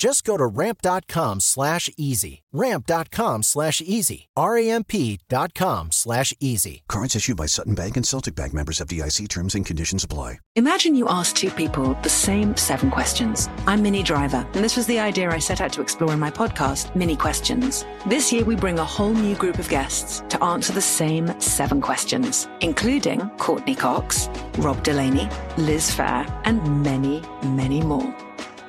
Just go to ramp.com slash easy. Ramp.com slash easy. R-A-M-P dot com slash easy. Cards issued by Sutton Bank and Celtic Bank members FDIC terms and conditions apply. Imagine you ask two people the same seven questions. I'm Minnie Driver, and this was the idea I set out to explore in my podcast, Minnie Questions. This year, we bring a whole new group of guests to answer the same seven questions, including Courteney Cox, Rob Delaney, Liz Phair, and many, many more.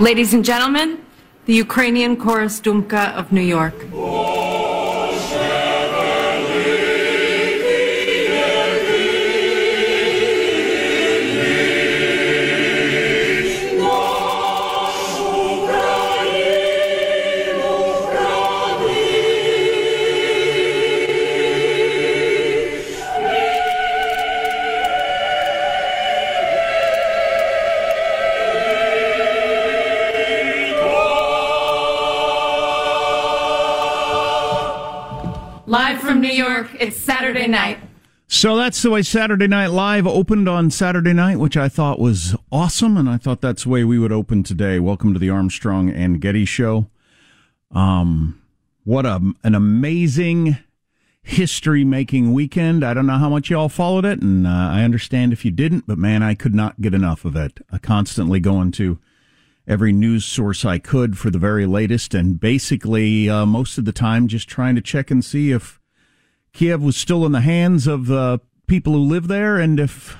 Ladies and gentlemen, the Ukrainian Chorus Dumka of New York. Saturday night. So that's the way Saturday Night Live opened on Saturday night, which I thought was awesome, and I thought that's the way we would open today. Welcome to the Armstrong and Getty Show. Um, what a an amazing history making weekend. I don't know how much y'all followed it, and uh, I understand if you didn't, but man, I could not get enough of it. I constantly going to every news source I could for the very latest, and basically uh, most of the time just trying to check and see if Kiev was still in the hands of uh, people who live there, and if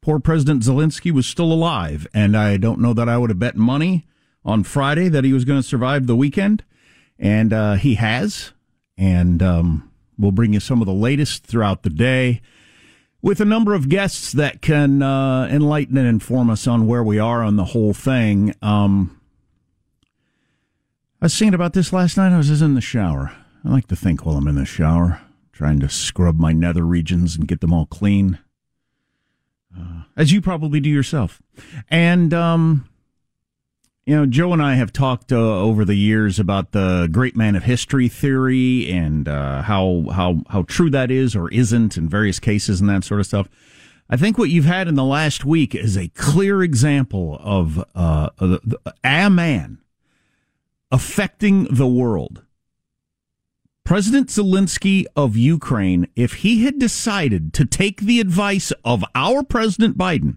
poor President Zelensky was still alive. And I don't know that I would have bet money on Friday that he was going to survive the weekend, and uh, he has. And um, we'll bring you some of the latest throughout the day with a number of guests that can uh, enlighten and inform us on where we are on the whole thing. Um, I was thinking about this last night. I was just in the shower. I like to think while I'm in the shower, trying to scrub my nether regions and get them all clean, uh, as you probably do yourself. And um, You know, Joe and I have talked uh, over the years about the great man of history theory and uh, how how how true that is or isn't in various cases and that sort of stuff. I think what you've had in the last week is a clear example of uh, a man affecting the world. President Zelensky of Ukraine, if he had decided to take the advice of our President Biden,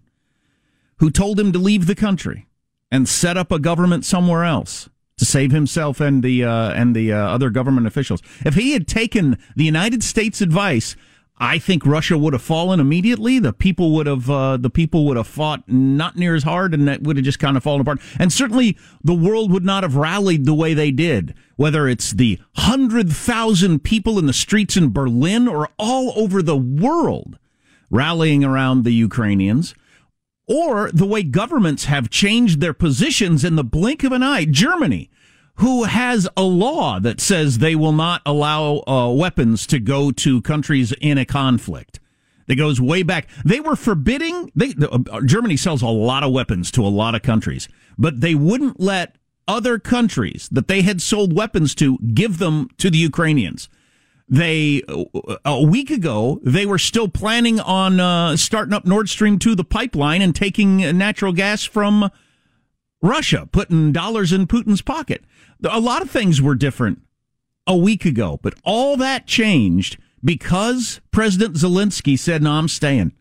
who told him to leave the country and set up a government somewhere else to save himself and the uh, and the uh, other government officials, if he had taken the United States advice I think Russia would have fallen immediately. The people would have uh, the people would have fought not near as hard, and that would have just kind of fallen apart. And certainly, the world would not have rallied the way they did. Whether it's the hundred thousand people in the streets in Berlin or all over the world rallying around the Ukrainians, or the way governments have changed their positions in the blink of an eye. Germany who has a law that says they will not allow uh, weapons to go to countries in a conflict. That goes way back. They were forbidding. They, uh, Germany sells a lot of weapons to a lot of countries, but they wouldn't let other countries that they had sold weapons to give them to the Ukrainians. They uh, a week ago they were still planning on uh, starting up Nord Stream 2, the pipeline, and taking natural gas from Russia, putting dollars in Putin's pocket. A lot of things were different a week ago, but all that changed because President Zelensky said, "No, I'm staying.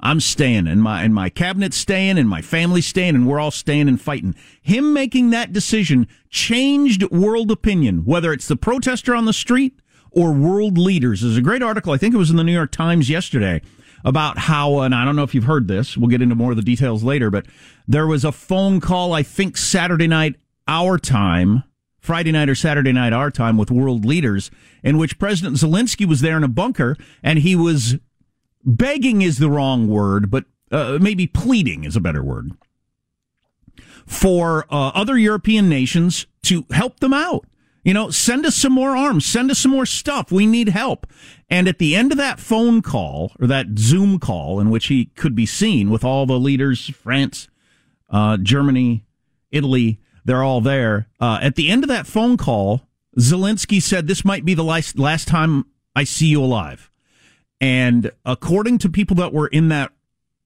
I'm staying, and my and my cabinet's staying, and my family's staying, and we're all staying and fighting." Him making that decision changed world opinion, whether it's the protester on the street or world leaders. There's a great article, I think it was in the New York Times yesterday, about how, and I don't know if you've heard this. We'll get into more of the details later, but there was a phone call, I think Saturday night, our time Friday night or Saturday night our time with world leaders, in which President Zelensky was there in a bunker and he was begging is the wrong word, but uh, maybe pleading is a better word for uh, other European nations to help them out. You know, send us some more arms, send us some more stuff. We need help. And at the end of that phone call or that Zoom call in which he could be seen with all the leaders, France, uh, Germany, Italy, they're all there. Uh, at the end of that phone call, Zelensky said, This might be the last, last time I see you alive. And according to people that were in that,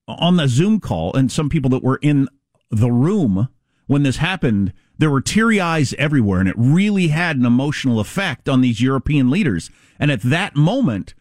on the Zoom call, and some people that were in the room when this happened, there were teary eyes everywhere, and it really had an emotional effect on these European leaders. And at that moment,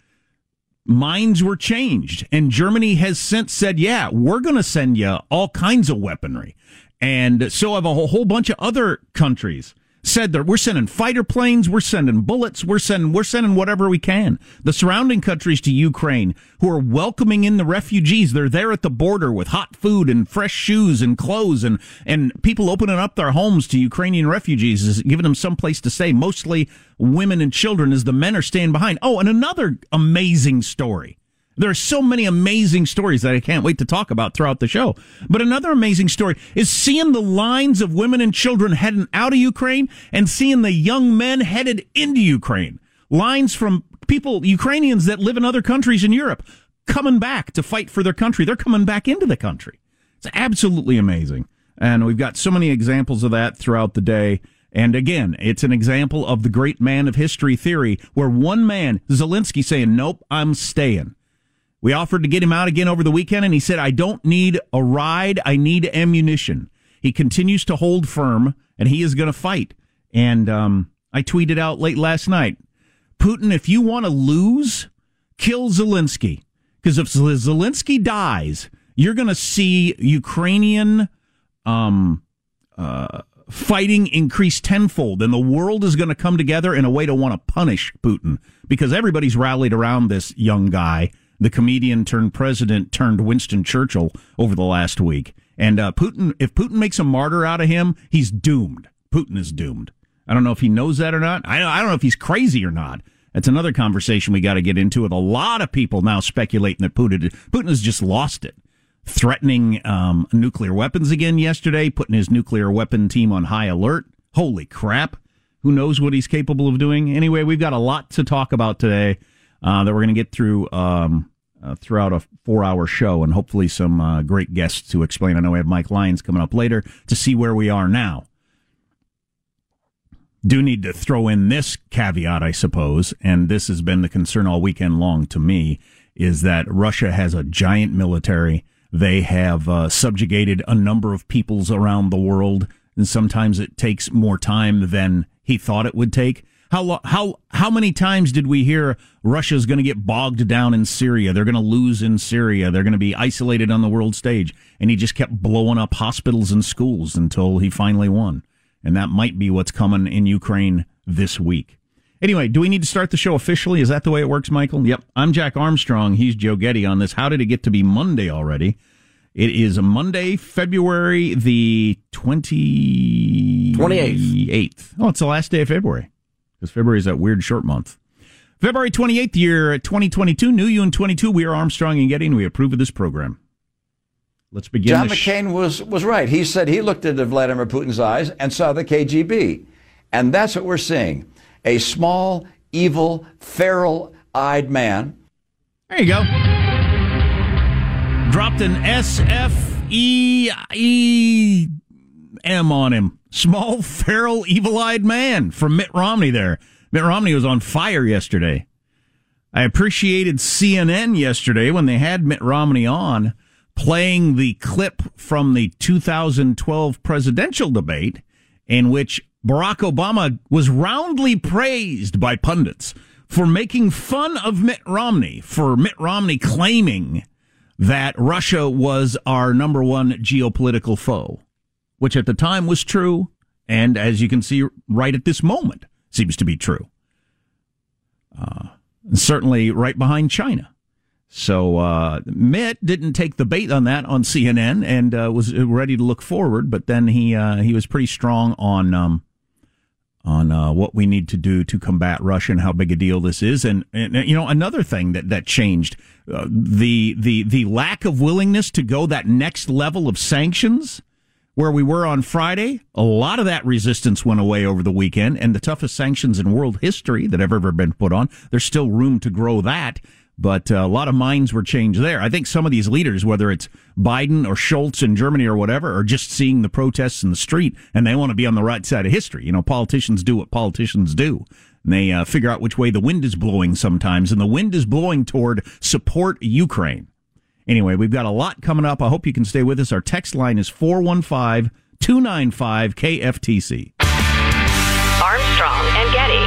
minds were changed. And Germany has since said, yeah, we're going to send you all kinds of weaponry. And so have a whole bunch of other countries said that we're sending fighter planes, we're sending bullets, we're sending we're sending whatever we can. The surrounding countries to Ukraine who are welcoming in the refugees, they're there at the border with hot food and fresh shoes and clothes and and people opening up their homes to Ukrainian refugees is giving them some place to stay, mostly women and children as the men are staying behind. Oh, and another amazing story. There are so many amazing stories that I can't wait to talk about throughout the show. But another amazing story is seeing the lines of women and children heading out of Ukraine and seeing the young men headed into Ukraine. Lines from people, Ukrainians that live in other countries in Europe, coming back to fight for their country. They're coming back into the country. It's absolutely amazing. And we've got so many examples of that throughout the day. And again, it's an example of the great man of history theory where one man, Zelensky, saying, Nope, I'm staying. We offered to get him out again over the weekend, and he said, I don't need a ride. I need ammunition. He continues to hold firm, and he is going to fight. And um, I tweeted out late last night Putin, if you want to lose, kill Zelensky. Because if Zelensky dies, you're going to see Ukrainian um, uh, fighting increase tenfold, and the world is going to come together in a way to want to punish Putin because everybody's rallied around this young guy the comedian turned president turned Winston Churchill over the last week. And uh, Putin, if Putin makes a martyr out of him, he's doomed. Putin is doomed. I don't know if he knows that or not. I, I don't know if he's crazy or not. That's another conversation we got to get into with a lot of people now speculating that Putin, Putin has just lost it. Threatening um, nuclear weapons again yesterday, putting his nuclear weapon team on high alert. Holy crap. Who knows what he's capable of doing? Anyway, we've got a lot to talk about today uh, that we're going to get through um, uh, throughout a four hour show and hopefully some uh, great guests to explain. I know we have Mike Lyons coming up later to see where we are now. do need to throw in this caveat, I suppose, and this has been the concern all weekend long to me, is that Russia has a giant military. They have uh, subjugated a number of peoples around the world, and sometimes it takes more time than he thought it would take. How how how many times did we hear Russia's going to get bogged down in Syria? They're going to lose in Syria. They're going to be isolated on the world stage, and he just kept blowing up hospitals and schools until he finally won. And that might be what's coming in Ukraine this week. Anyway, do we need to start the show officially? Is that the way it works, Michael? Yep. I'm Jack Armstrong. He's Joe Getty on this. How did it get to be Monday already? It is Monday, February the 20... 28th. 28th. Oh, it's the last day of February because February is that weird short month. February 28th, year 2022, new you in 22. We are Armstrong and Getty, and we approve of this program. Let's begin. John McCain sh- was, was right. He said he looked into Vladimir Putin's eyes and saw the KGB. And that's what we're seeing. A small, evil, feral eyed man. There you go. Dropped an S F E E M on him small, feral, evil eyed man from Mitt Romney there. Mitt Romney was on fire yesterday. I appreciated CNN yesterday when they had Mitt Romney on playing the clip from the 2012 presidential debate in which Barack Obama was roundly praised by pundits for making fun of Mitt Romney, for Mitt Romney claiming that Russia was our number one geopolitical foe which at the time was true, and as you can see right at this moment, seems to be true. Uh, certainly right behind China. So uh, Mitt didn't take the bait on that on CNN and uh, was ready to look forward, but then he uh, he was pretty strong on um, on uh, what we need to do to combat Russia and how big a deal this is. And, and you know another thing that that changed uh, the the the lack of willingness to go that next level of sanctions where we were on Friday, a lot of that resistance went away over the weekend, and the toughest sanctions in world history that have ever been put on. There's still room to grow that, but uh, a lot of minds were changed there. I think some of these leaders, whether it's Biden or Scholz in Germany or whatever, are just seeing the protests in the street and they want to be on the right side of history. You know, politicians do what politicians do. And they uh, figure out which way the wind is blowing sometimes, and the wind is blowing toward support Ukraine. Anyway, we've got a lot coming up. I hope you can stay with us. Our text line is 415 295 KFTC. Armstrong and Getty.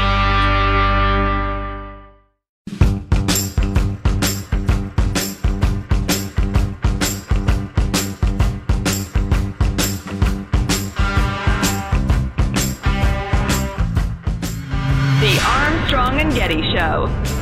The Armstrong and Getty Show.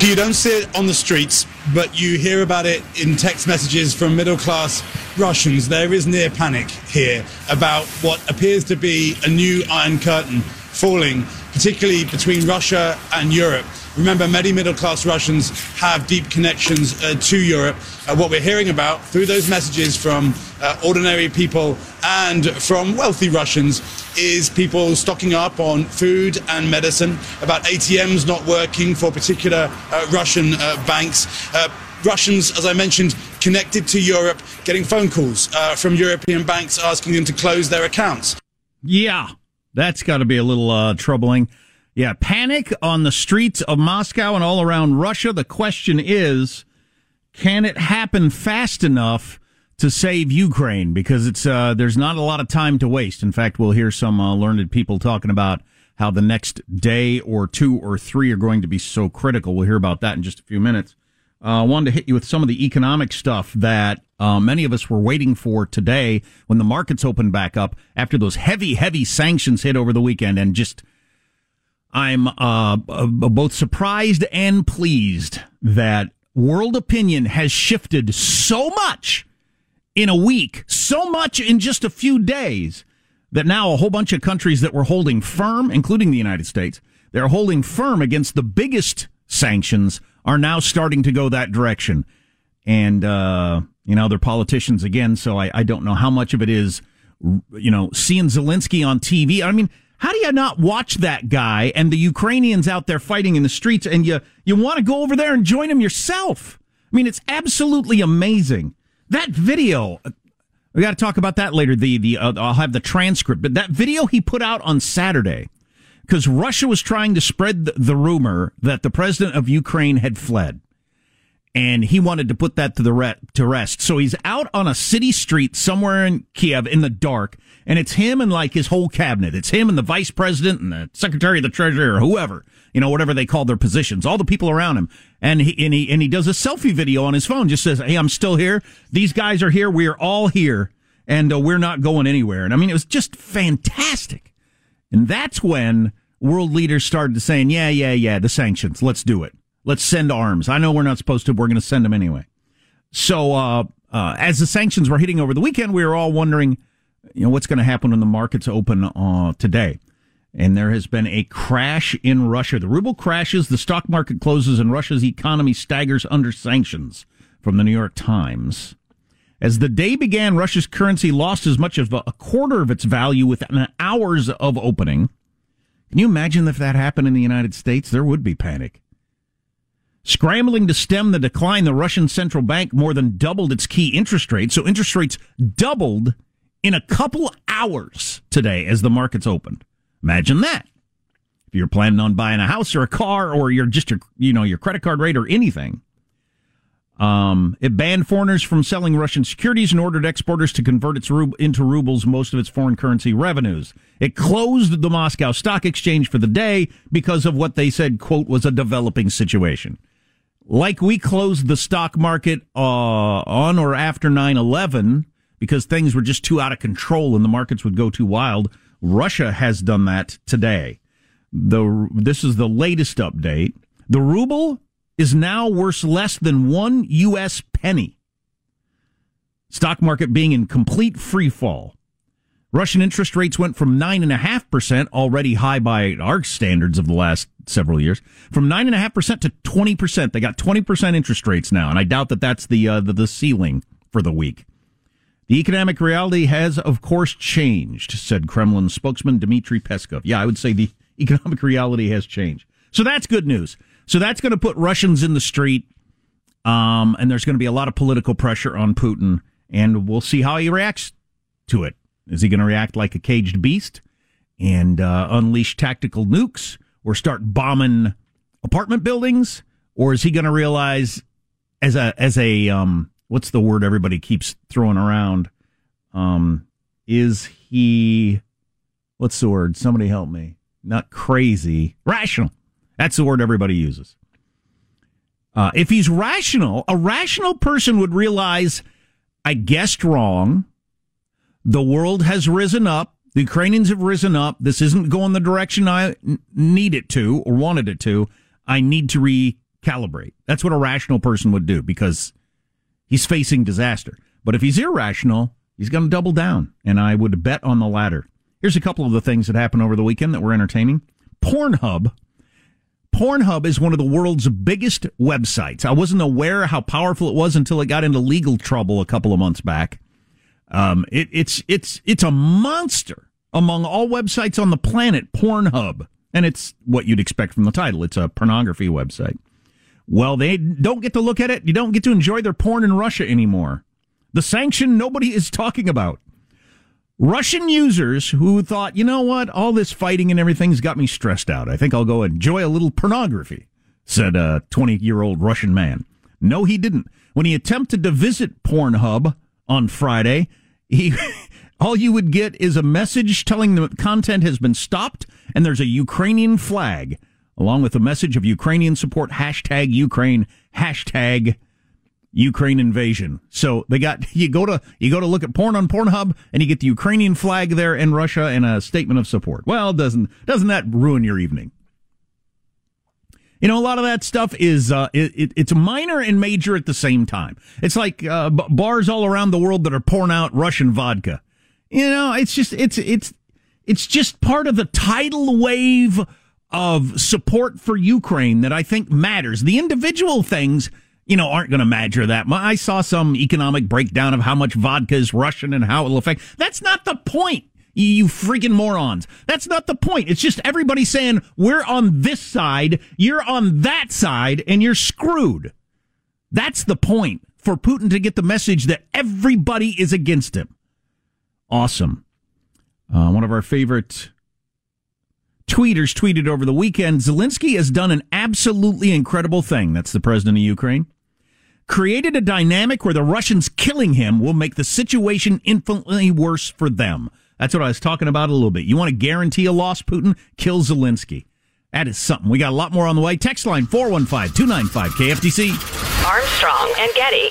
You don't see it on the streets, but you hear about it in text messages from middle class Russians. There is near panic here about what appears to be a new Iron Curtain falling, particularly between Russia and Europe. Remember, many middle class Russians have deep connections uh, to Europe. Uh, what we're hearing about through those messages from uh, ordinary people and from wealthy Russians is people stocking up on food and medicine, about ATMs not working for particular uh, Russian uh, banks. Uh, Russians, as I mentioned, connected to Europe, getting phone calls from European banks asking them to close their accounts. Yeah, that's got to be a little troubling. Yeah, panic on the streets of Moscow and all around Russia. The question is, can it happen fast enough to save Ukraine? Because it's uh, there's not a lot of time to waste. In fact, we'll hear some uh, learned people talking about how the next day or two or three are going to be so critical. We'll hear about that in just a few minutes. I uh, wanted to hit you with some of the economic stuff that uh, many of us were waiting for today when the markets opened back up after those heavy, heavy sanctions hit over the weekend and just I'm uh, both surprised and pleased that world opinion has shifted so much in a week, so much in just a few days, that now a whole bunch of countries that were holding firm, including the United States, they're holding firm against the biggest sanctions are now starting to go that direction. And, uh, you know, they're politicians again, so I, I don't know how much of it is, you know, seeing Zelensky on TV. I mean, how do you not watch that guy and the Ukrainians out there fighting in the streets and you, you want to go over there and join them yourself? I mean, it's absolutely amazing. That video, We got to talk about that later. The the uh, I'll have the transcript, but that video he put out on Saturday because Russia was trying to spread the, the rumor that the president of Ukraine had fled and he wanted to put that to the re- to rest. So he's out on a city street somewhere in Kiev in the dark, and it's him and like his whole cabinet. It's him and the vice president and the secretary of the treasury or whoever, you know, whatever they call their positions, all the people around him. And he and he and he does a selfie video on his phone. Just says, "Hey, I'm still here. These guys are here. We are all here, and uh, we're not going anywhere." And I mean, it was just fantastic. And that's when world leaders started saying, "Yeah, yeah, yeah, the sanctions. Let's do it." Let's send arms. I know we're not supposed to. But we're going to send them anyway. So, uh, uh, as the sanctions were hitting over the weekend, we were all wondering, you know, what's going to happen when the markets open uh, today. And there has been a crash in Russia. The ruble crashes, the stock market closes, and Russia's economy staggers under sanctions from the New York Times. As the day began, Russia's currency lost as much as a quarter of its value within hours of opening. Can you imagine if that happened in the United States? There would be panic. Scrambling to stem the decline, the Russian central bank more than doubled its key interest rate. So interest rates doubled in a couple hours today as the markets opened. Imagine that. If you're planning on buying a house or a car or you're just your, you know, your credit card rate or anything. Um, it banned foreigners from selling Russian securities and ordered exporters to convert its rub- into rubles most of its foreign currency revenues. It closed the Moscow Stock Exchange for the day because of what they said, quote, was a developing situation like we closed the stock market uh, on or after 9-11 because things were just too out of control and the markets would go too wild. Russia has done that today. The this is the latest update. The ruble is now worth less than one us penny. Stock market being in complete free fall Russian interest rates went from 9.5%, already high by our standards of the last several years, from 9.5% to 20%. They got 20% interest rates now, and I doubt that that's the, uh, the, the ceiling for the week. The economic reality has, of course, changed, said Kremlin spokesman Dmitry Peskov. Yeah, I would say the economic reality has changed. So that's good news. So that's going to put Russians in the street, um, and there's going to be a lot of political pressure on Putin, and we'll see how he reacts to it. Is he going to react like a caged beast and uh, unleash tactical nukes or start bombing apartment buildings? Or is he going to realize as a, as a, um, what's the word everybody keeps throwing around? Um, is he, what's the word? Somebody help me. Not crazy, rational. That's the word everybody uses. Uh, if he's rational, a rational person would realize I guessed wrong. The world has risen up. The Ukrainians have risen up. This isn't going the direction I need it to or wanted it to. I need to recalibrate. That's what a rational person would do because he's facing disaster. But if he's irrational, he's going to double down. And I would bet on the latter. Here's a couple of the things that happened over the weekend that were entertaining. Pornhub. Pornhub is one of the world's biggest websites. I wasn't aware how powerful it was until it got into legal trouble a couple of months back. Um, it, it's it's it's a monster among all websites on the planet. Pornhub, and it's what you'd expect from the title. It's a pornography website. Well, they don't get to look at it. You don't get to enjoy their porn in Russia anymore. The sanction nobody is talking about. Russian users who thought, you know what, all this fighting and everything's got me stressed out. I think I'll go enjoy a little pornography, said a 20 year old Russian man. No, he didn't. When he attempted to visit Pornhub on Friday, he all you would get is a message telling them content has been stopped and there's a Ukrainian flag along with a message of Ukrainian support hashtag Ukraine hashtag Ukraine invasion. So they got you go to you go to look at porn on Pornhub and you get the Ukrainian flag there in Russia and a statement of support. Well, doesn't doesn't that ruin your evening? You know, a lot of that stuff is uh, it, it, it's minor and major at the same time. It's like uh, b- bars all around the world that are pouring out Russian vodka. You know, it's just it's it's it's just part of the tidal wave of support for Ukraine that I think matters. The individual things, you know, aren't going to matter that much. I saw some economic breakdown of how much vodka is Russian and how it will affect. That's not the point. You freaking morons. That's not the point. It's just everybody saying, we're on this side, you're on that side, and you're screwed. That's the point for Putin to get the message that everybody is against him. awesome. Uh, one of our favorite tweeters tweeted over the weekend Zelensky has done an absolutely incredible thing. That's the president of Ukraine. Created a dynamic where the Russians killing him will make the situation infinitely worse for them. That's what I was talking about a little bit. You want to guarantee a loss, Putin? Kill Zelensky. That is something. We got a lot more on the way. Text line 415 295 KFTC. Armstrong and Getty.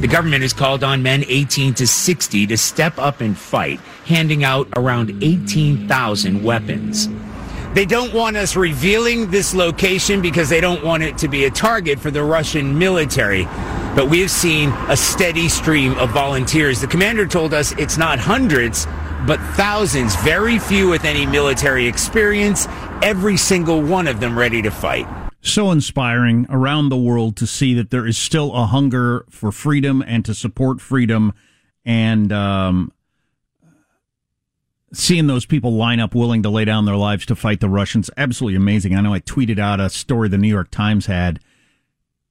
The government has called on men 18 to 60 to step up and fight, handing out around 18,000 weapons. They don't want us revealing this location because they don't want it to be a target for the Russian military. But we have seen a steady stream of volunteers. The commander told us it's not hundreds, but thousands, very few with any military experience, every single one of them ready to fight so inspiring around the world to see that there is still a hunger for freedom and to support freedom and um, seeing those people line up willing to lay down their lives to fight the Russians. Absolutely amazing. I know I tweeted out a story the New York Times had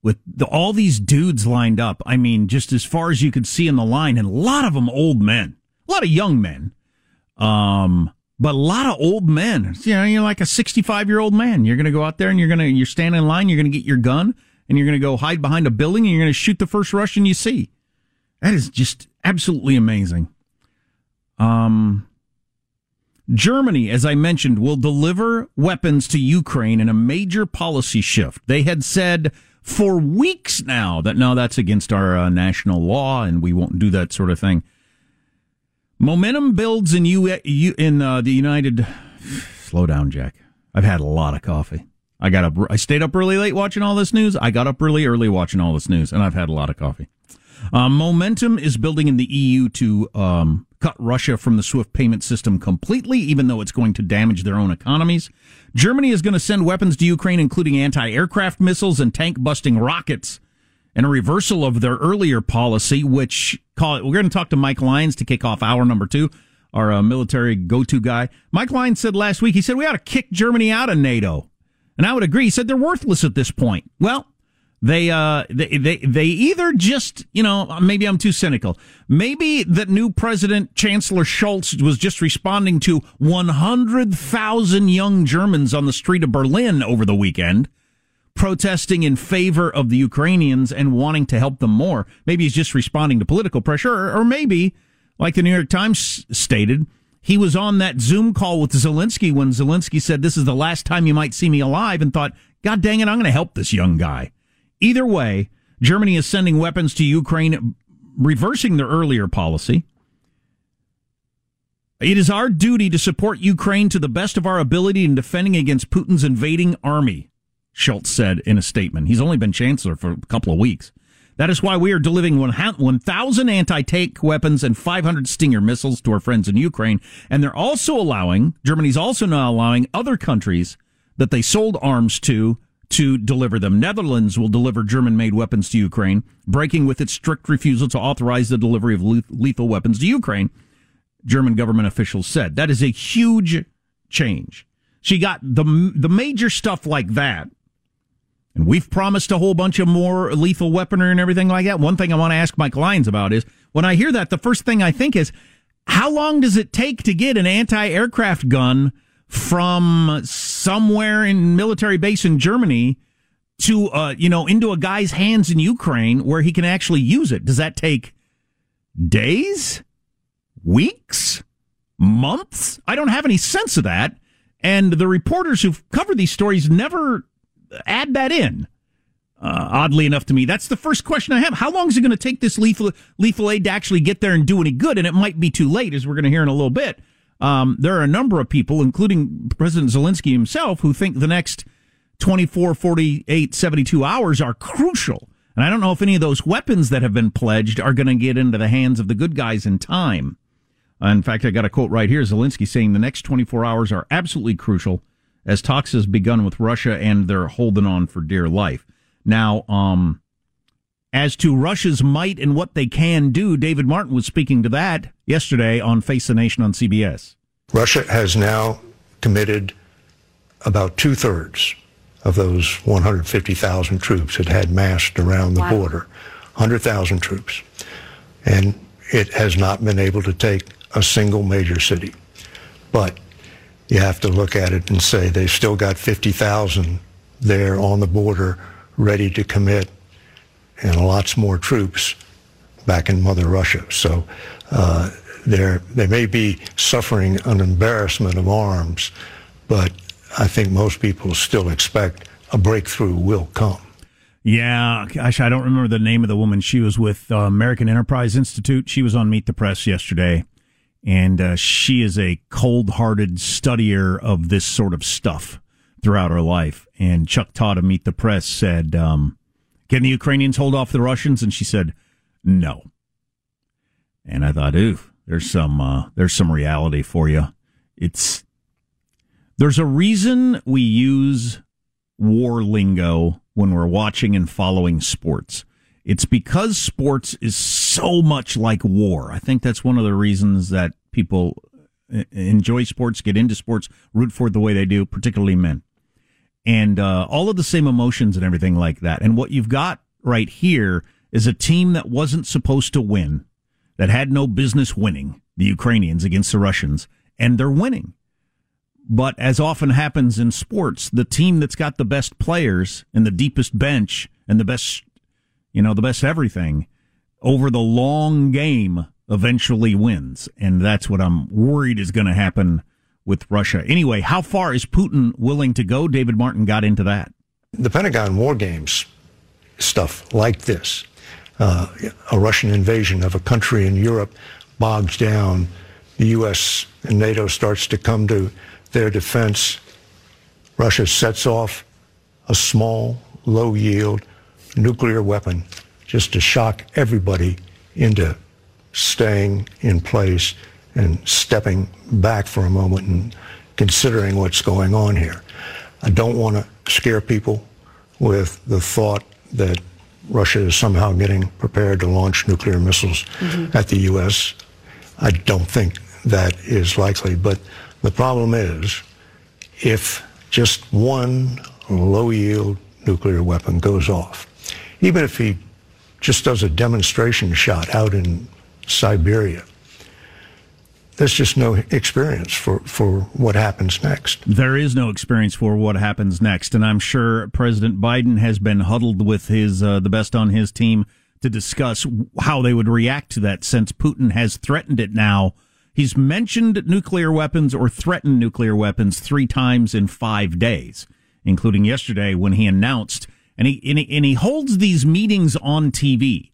with the, all these dudes lined up. I mean, just as far as you could see in the line, and a lot of them old men, a lot of young men. Um, but a lot of old men. You know, you're like a 65 year old man. You're going to go out there and you're going to, you're standing in line, you're going to get your gun and you're going to go hide behind a building and you're going to shoot the first Russian you see. That is just absolutely amazing. Um, Germany, as I mentioned, will deliver weapons to Ukraine in a major policy shift. They had said for weeks now that no, that's against our uh, national law and we won't do that sort of thing. Momentum builds in U, in uh, the United. Slow down, Jack. I've had a lot of coffee. I got up. I stayed up really late watching all this news. I got up really early watching all this news, and I've had a lot of coffee. Uh, momentum is building in the EU to um, cut Russia from the SWIFT payment system completely, even though it's going to damage their own economies. Germany is going to send weapons to Ukraine, including anti-aircraft missiles and tank-busting rockets, and a reversal of their earlier policy, which call it, we're going to talk to Mike Lyons to kick off hour number two, our uh, military go-to guy. Mike Lyons said last week, he said we ought to kick Germany out of NATO. And I would agree. He said they're worthless at this point. Well, they, uh, they, they, they either just, you know, maybe I'm too cynical. Maybe the new president, Chancellor Scholz, was just responding to 100,000 young Germans on the street of Berlin over the weekend, protesting in favor of the Ukrainians and wanting to help them more. Maybe he's just responding to political pressure, or, maybe, like the New York Times stated, he was on that Zoom call with Zelensky when Zelensky said, This is the last time you might see me alive, and thought, God dang it, I'm going to help this young guy. Either way, Germany is sending weapons to Ukraine, reversing their earlier policy. It is our duty to support Ukraine to the best of our ability in defending against Putin's invading army, Scholz said in a statement. He's only been chancellor for a couple of weeks. That is why we are delivering 1,000 anti tank weapons and 500 Stinger missiles to our friends in Ukraine. And they're also allowing, Germany's also now allowing other countries that they sold arms to to deliver them. Netherlands will deliver German made weapons to Ukraine, breaking with its strict refusal to authorize the delivery of lethal weapons to Ukraine, German government officials said. That is a huge change. She got the, the major stuff like that. And we've promised a whole bunch of more lethal weaponry and everything like that. One thing I want to ask Mike Lyons about is when I hear that, the first thing I think is, how long does it take to get an anti-aircraft gun from somewhere in military base in Germany to uh, you know into a guy's hands in Ukraine where he can actually use it? Does that take days, weeks, months? I don't have any sense of that. And the reporters who've covered these stories never add that in. Uh, oddly enough to me, that's the first question I have. How long is it going to take this lethal lethal aid to actually get there and do any good? And it might be too late, as we're going to hear in a little bit. Um, there are a number of people, including President Zelensky himself, who think the next 24, 48, 72 hours are crucial. And I don't know if any of those weapons that have been pledged are going to get into the hands of the good guys in time. In fact, I got a quote right here Zelensky saying the next 24 hours are absolutely crucial as talks has begun with Russia and they're holding on for dear life. Now, um, as to Russia's might and what they can do, David Martin was speaking to that yesterday on Face the Nation on CBS. Russia has now committed about two thirds of those 150,000 troops it had massed around the wow. border, 100,000 troops. And it has not been able to take a single major city. But you have to look at it and say they've still got 50,000 there on the border ready to commit and lots more troops back in Mother Russia. So uh, they may be suffering an embarrassment of arms, but I think most people still expect a breakthrough will come. Yeah, I don't remember the name of the woman. She was with uh, American Enterprise Institute. She was on Meet the Press yesterday, and uh, she is a cold-hearted studier of this sort of stuff throughout her life. And Chuck Todd of Meet the Press said, um, Can the Ukrainians hold off the Russians? And she said, no. And I thought, ooh, there's some uh, there's some reality for you. It's there's a reason we use war lingo when we're watching and following sports. It's because sports is so much like war. I think that's one of the reasons that people uh, enjoy sports, get into sports, root for it the way they do, particularly men. And uh, all of the same emotions and everything like that. And what you've got right here is a team that wasn't supposed to win, that had no business winning, the Ukrainians against the Russians, and they're winning. But as often happens in sports, the team that's got the best players and the deepest bench and the best, you know, the best everything over the long game eventually wins. And that's what I'm worried is going to happen with Russia. Anyway, how far is Putin willing to go? David Martin got into that. The Pentagon War Games stuff like this, uh, a Russian invasion of a country in Europe bogs down, the U.S. and NATO starts to come to their defense. Russia sets off a small, low yield nuclear weapon just to shock everybody into staying in place and stepping back for a moment and considering what's going on here. I don't want to scare people with the thought that Russia is somehow getting prepared to launch nuclear missiles mm-hmm. at the U.S. I don't think that is likely. But the problem is if just one low yield nuclear weapon goes off, even if he just does a demonstration shot out in Siberia, there's just no experience for, for what happens next. There is no experience for what happens next, and I'm sure President Biden has been huddled with his uh, the best on his team to discuss how they would react to that since Putin has threatened it now. He's mentioned nuclear weapons or threatened nuclear weapons three times in five days, including yesterday when he announced, and he, and he, and he holds these meetings on TV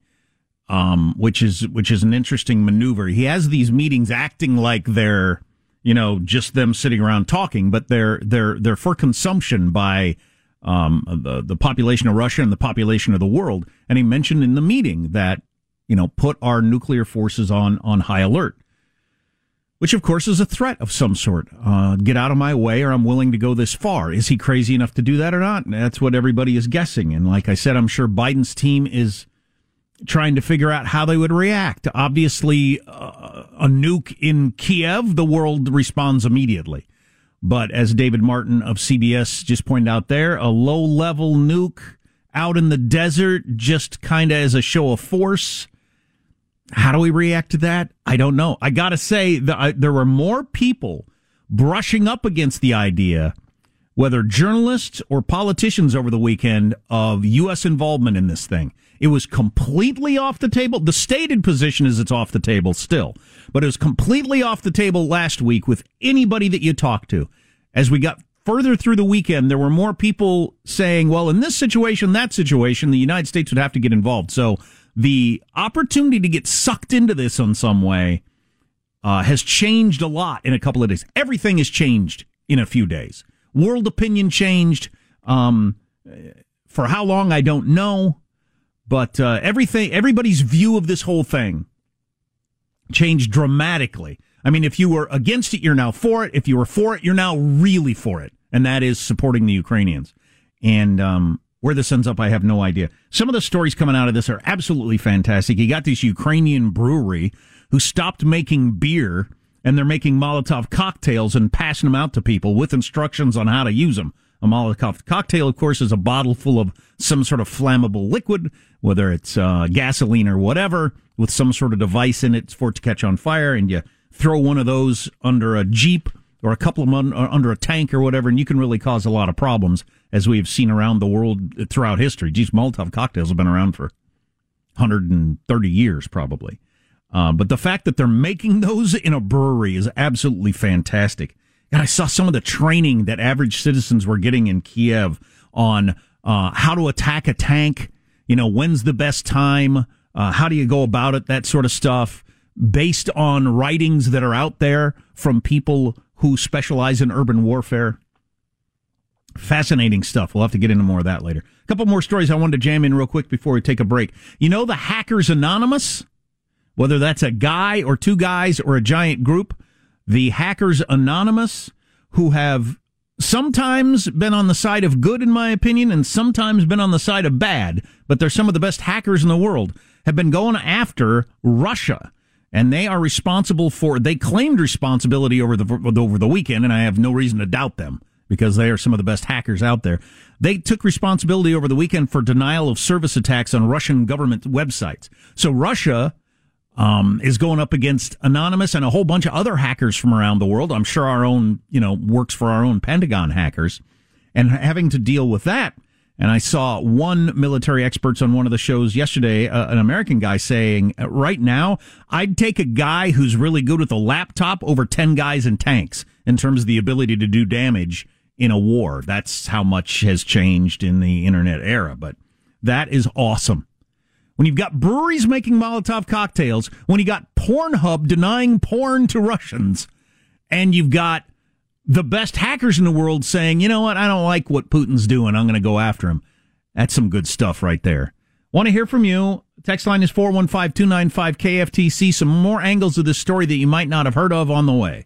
um, which is which is an interesting maneuver. He has these meetings acting like they're you know just them sitting around talking, but they're they're they're for consumption by um, the the population of Russia and the population of the world. And he mentioned in the meeting that you know put our nuclear forces on on high alert. Which, of course, is a threat of some sort. Uh, get out of my way, or I'm willing to go this far. Is he crazy enough to do that or not? That's what everybody is guessing. And like I said, I'm sure Biden's team is trying to figure out how they would react. Obviously, uh, a nuke in Kiev, the world responds immediately. But as David Martin of CBS just pointed out there, a low level nuke out in the desert, just kind of as a show of force. How do we react to that? I don't know. I got to say, I, there were more people brushing up against the idea, whether journalists or politicians over the weekend, of U.S. involvement in this thing. It was completely off the table. The stated position is it's off the table still, but it was completely off the table last week with anybody that you talked to. As we got further through the weekend, there were more people saying, well, in this situation, that situation, the United States would have to get involved. So the opportunity to get sucked into this in some way uh, has changed a lot in a couple of days. Everything has changed in a few days. World opinion changed. Um, for how long, I don't know. But uh, everything, everybody's view of this whole thing changed dramatically. I mean, if you were against it, you're now for it. If you were for it, you're now really for it, and that is supporting the Ukrainians. And um, where this ends up, I have no idea. Some of the stories coming out of this are absolutely fantastic. You got this Ukrainian brewery who stopped making beer, and they're making Molotov cocktails and passing them out to people with instructions on how to use them. A Molotov cocktail, of course, is a bottle full of some sort of flammable liquid, whether it's uh, gasoline or whatever, with some sort of device in it for it to catch on fire, and you throw one of those under a Jeep or a couple of them uh, under a tank or whatever, and you can really cause a lot of problems, as we've seen around the world throughout history. Geez, Molotov cocktails have been around for 130 years, probably. Uh, but the fact that they're making those in a brewery is absolutely fantastic. And I saw some of the training that average citizens were getting in Kiev on uh, how to attack a tank. You know, when's the best time? Uh, how do you go about it? That sort of stuff, based on writings that are out there from people who specialize in urban warfare. Fascinating stuff. We'll have to get into more of that later. A couple more stories I wanted to jam in real quick before we take a break. You know, the Hackers Anonymous, whether that's a guy or two guys or a giant group, the Hackers Anonymous, who have sometimes been on the side of good, in my opinion, and sometimes been on the side of bad, but they're some of the best hackers in the world, have been going after Russia. And they are responsible for, they claimed responsibility over the, over the weekend, and I have no reason to doubt them because they are some of the best hackers out there. They took responsibility over the weekend for denial of service attacks on Russian government websites. So Russia um, is going up against Anonymous and a whole bunch of other hackers from around the world. I'm sure our own, you know, works for our own Pentagon hackers. And having to deal with that And I saw one military experts on one of the shows yesterday, uh, an American guy saying, uh, right now, I'd take a guy who's really good with a laptop over 10 guys in tanks in terms of the ability to do damage in a war. That's how much has changed in the internet era. But that is awesome. When you've got breweries making Molotov cocktails, when you got Pornhub denying porn to Russians, and you've got the best hackers in the world saying, you know what, I don't like what Putin's doing. I'm going to go after him. That's some good stuff right there. Want to hear from you? Text line is 415 295 KFTC. Some more angles of this story that you might not have heard of on the way.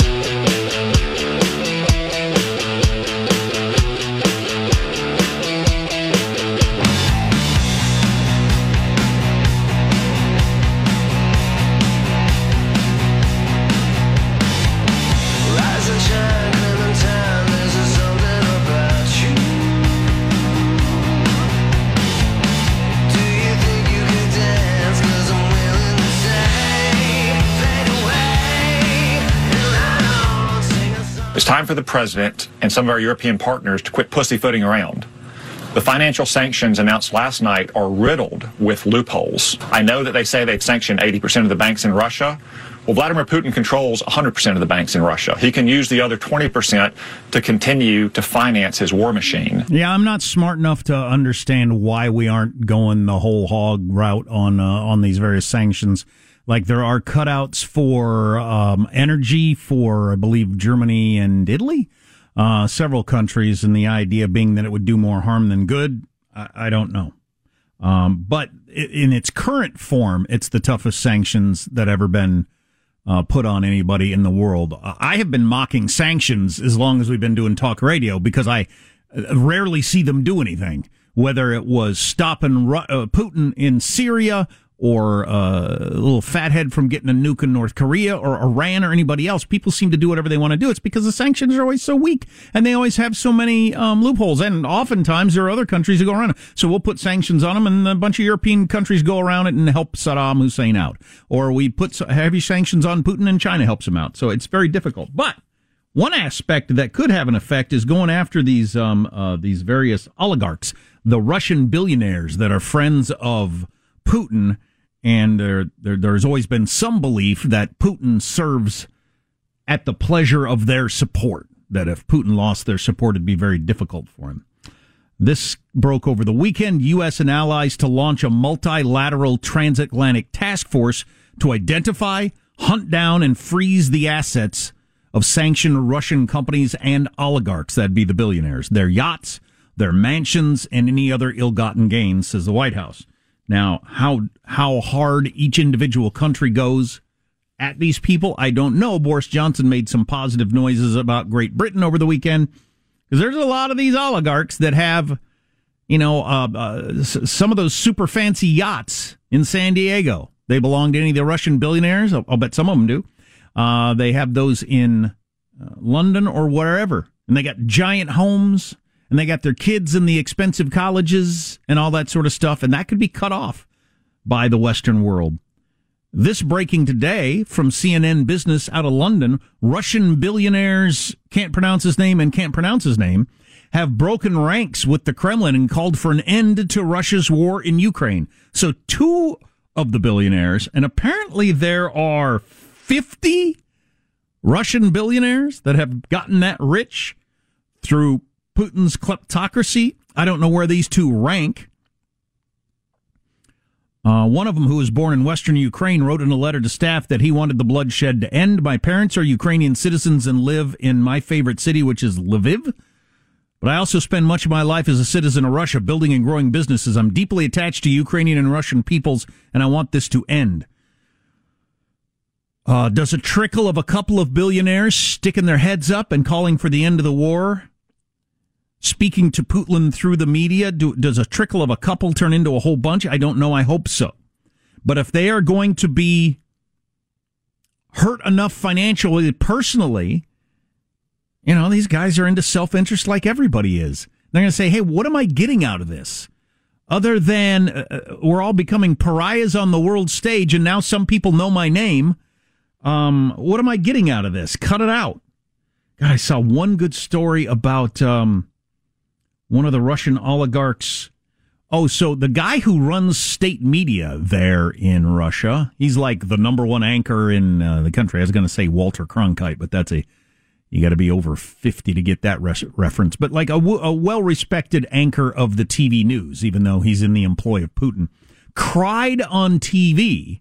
Rise It's time for the president and some of our European partners to quit pussyfooting around. The financial sanctions announced last night are riddled with loopholes. I know that they say they've sanctioned 80% of the banks in Russia. Well, Vladimir Putin controls 100% of the banks in Russia. He can use the other 20% to continue to finance his war machine. Yeah, I'm not smart enough to understand why we aren't going the whole hog route on uh, on these various sanctions. Like there are cutouts for um, energy for, I believe, Germany and Italy, uh, several countries, and the idea being that it would do more harm than good. I, I don't know. Um, but in its current form, it's the toughest sanctions that ever been uh, put on anybody in the world. I have been mocking sanctions as long as we've been doing talk radio because I uh, rarely see them do anything. Whether it was stopping uh, Putin in Syria or a little fathead from getting a nuke in North Korea or Iran or anybody else, people seem to do whatever they want to do. It's because the sanctions are always so weak and they always have so many um, loopholes. And oftentimes there are other countries that go around it. So we'll put sanctions on them and a bunch of European countries go around it and help Saddam Hussein out. Or we put heavy sanctions on Putin and China helps him out. So it's very difficult. But one aspect that could have an effect is going after these um, uh, these various oligarchs, the Russian billionaires that are friends of Putin, and there, there there's always been some belief that Putin serves at the pleasure of their support. That if Putin lost their support, it'd be very difficult for him. This broke over the weekend. U.S. and allies to launch a multilateral transatlantic task force to identify, hunt down, and freeze the assets of sanctioned Russian companies and oligarchs. That'd be the billionaires, their yachts, their mansions, and any other ill-gotten gains, says the White House. Now, how how hard each individual country goes at these people, I don't know. Boris Johnson made some positive noises about Great Britain over the weekend because there's a lot of these oligarchs that have, you know, uh, uh, some of those super fancy yachts in San Diego. They belong to any of the Russian billionaires. I'll, I'll bet some of them do. Uh, they have those in uh, London or wherever, and they got giant homes, and they got their kids in the expensive colleges and all that sort of stuff, and that could be cut off by the Western world. This breaking today from CNN Business out of London, Russian billionaires can't pronounce his name and can't pronounce his name have broken ranks with the Kremlin and called for an end to Russia's war in Ukraine. So two of the billionaires, and apparently there are 50 Russian billionaires that have gotten that rich through Putin's kleptocracy. I don't know where these two rank. Uh, one of them, who was born in western Ukraine, wrote in a letter to staff that he wanted the bloodshed to end. My parents are Ukrainian citizens and live in my favorite city, which is Lviv. But I also spend much of my life as a citizen of Russia, building and growing businesses. I'm deeply attached to Ukrainian and Russian peoples, and I want this to end. Uh, does a trickle of a couple of billionaires sticking their heads up and calling for the end of the war, speaking to Putin through the media, do, does a trickle of a couple turn into a whole bunch? I don't know. I hope so. But if they are going to be hurt enough financially, personally, you know, these guys are into self interest like everybody is. They're going to say, hey, what am I getting out of this? Other than uh, uh, we're all becoming pariahs on the world stage and now some people know my name. Um, what am I getting out of this? Cut it out. God, I saw one good story about um, one of the Russian oligarchs. Oh, so the guy who runs state media there in Russia, he's like the number one anchor in uh, the country. I was going to say Walter Cronkite, but that's a you got to be over 50 to get that res- reference. But like a, w- a well respected anchor of the TV news, even though he's in the employ of Putin, cried on TV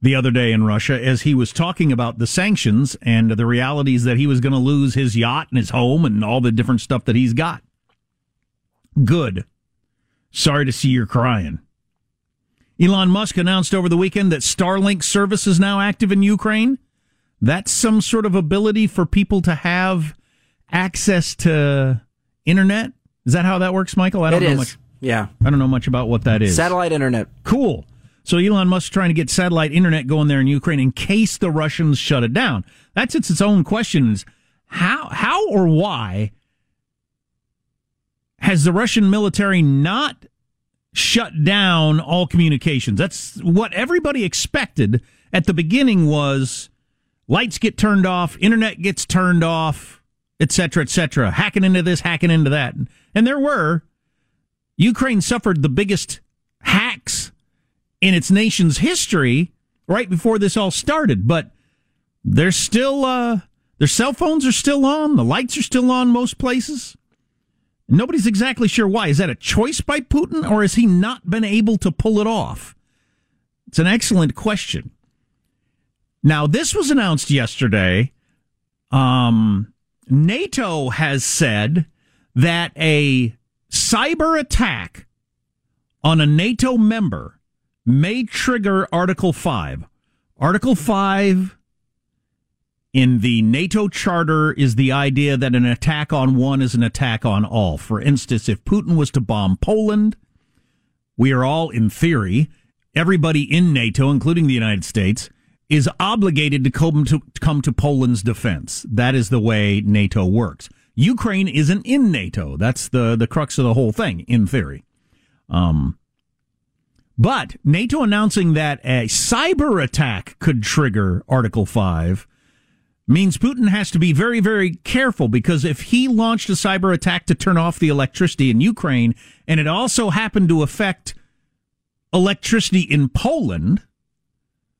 the other day in Russia as he was talking about the sanctions and the realities that he was going to lose his yacht and his home and all the different stuff that he's got. Good. Sorry to see you're crying. Elon Musk announced over the weekend that Starlink service is now active in Ukraine. That's some sort of ability for people to have access to internet. Is that how that works, Michael? I don't It know is. much. Yeah. I don't know much about what that is. Satellite internet. Cool. So Elon Musk's trying to get satellite internet going there in Ukraine in case the Russians shut it down. That's it's its own question is how how or why has the Russian military not shut down all communications? That's what everybody expected at the beginning was lights get turned off, internet gets turned off, et cetera, et cetera, hacking into this, hacking into that. And there were. Ukraine suffered the biggest hacks in its nation's history right before this all started, but they're still, uh, their cell phones are still on, the lights are still on most places. Nobody's exactly sure why. Is that a choice by Putin or has he not been able to pull it off? It's an excellent question. Now, this was announced yesterday. Um, NATO has said that a cyber attack on a NATO member may trigger Article 5. Article 5 in the NATO charter is the idea that an attack on one is an attack on all. For instance, if Putin was to bomb Poland, we are all, in theory, everybody in NATO, including the United States, is obligated to come to, come to Poland's defense. That is the way NATO works. Ukraine isn't in NATO. That's the, the crux of the whole thing, in theory. Um, but NATO announcing that a cyber attack could trigger Article 5 means Putin has to be very, very careful because if he launched a cyber attack to turn off the electricity in Ukraine and it also happened to affect electricity in Poland,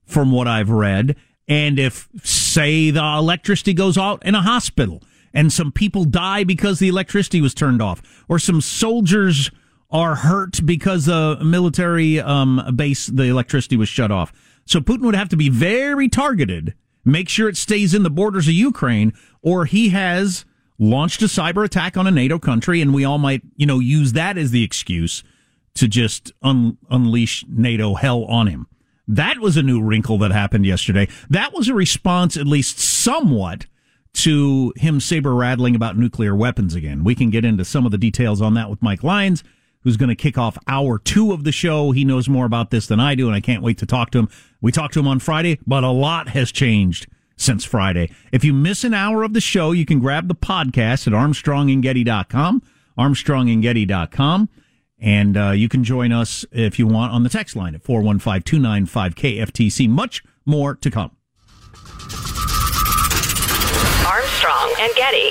from what I've read, and if, say, the electricity goes out in a hospital and some people die because the electricity was turned off, or some soldiers are hurt because a military um, base, the electricity was shut off. So Putin would have to be very targeted, make sure it stays in the borders of Ukraine, or he has launched a cyber attack on a NATO country, and we all might, you know, use that as the excuse to just un- unleash NATO hell on him. That was a new wrinkle that happened yesterday. That was a response, at least somewhat, to him saber rattling about nuclear weapons again. We can get into some of the details on that with Mike Lyons, who's going to kick off hour two of the show. He knows more about this than I do, and I can't wait to talk to him. We talked to him on Friday, but a lot has changed since Friday. If you miss an hour of the show, you can grab the podcast at armstrongandgetty.com, armstrongandgetty.com. And uh, you can join us if you want on the text line at 415 295 KFTC. Much more to come. Armstrong and Getty.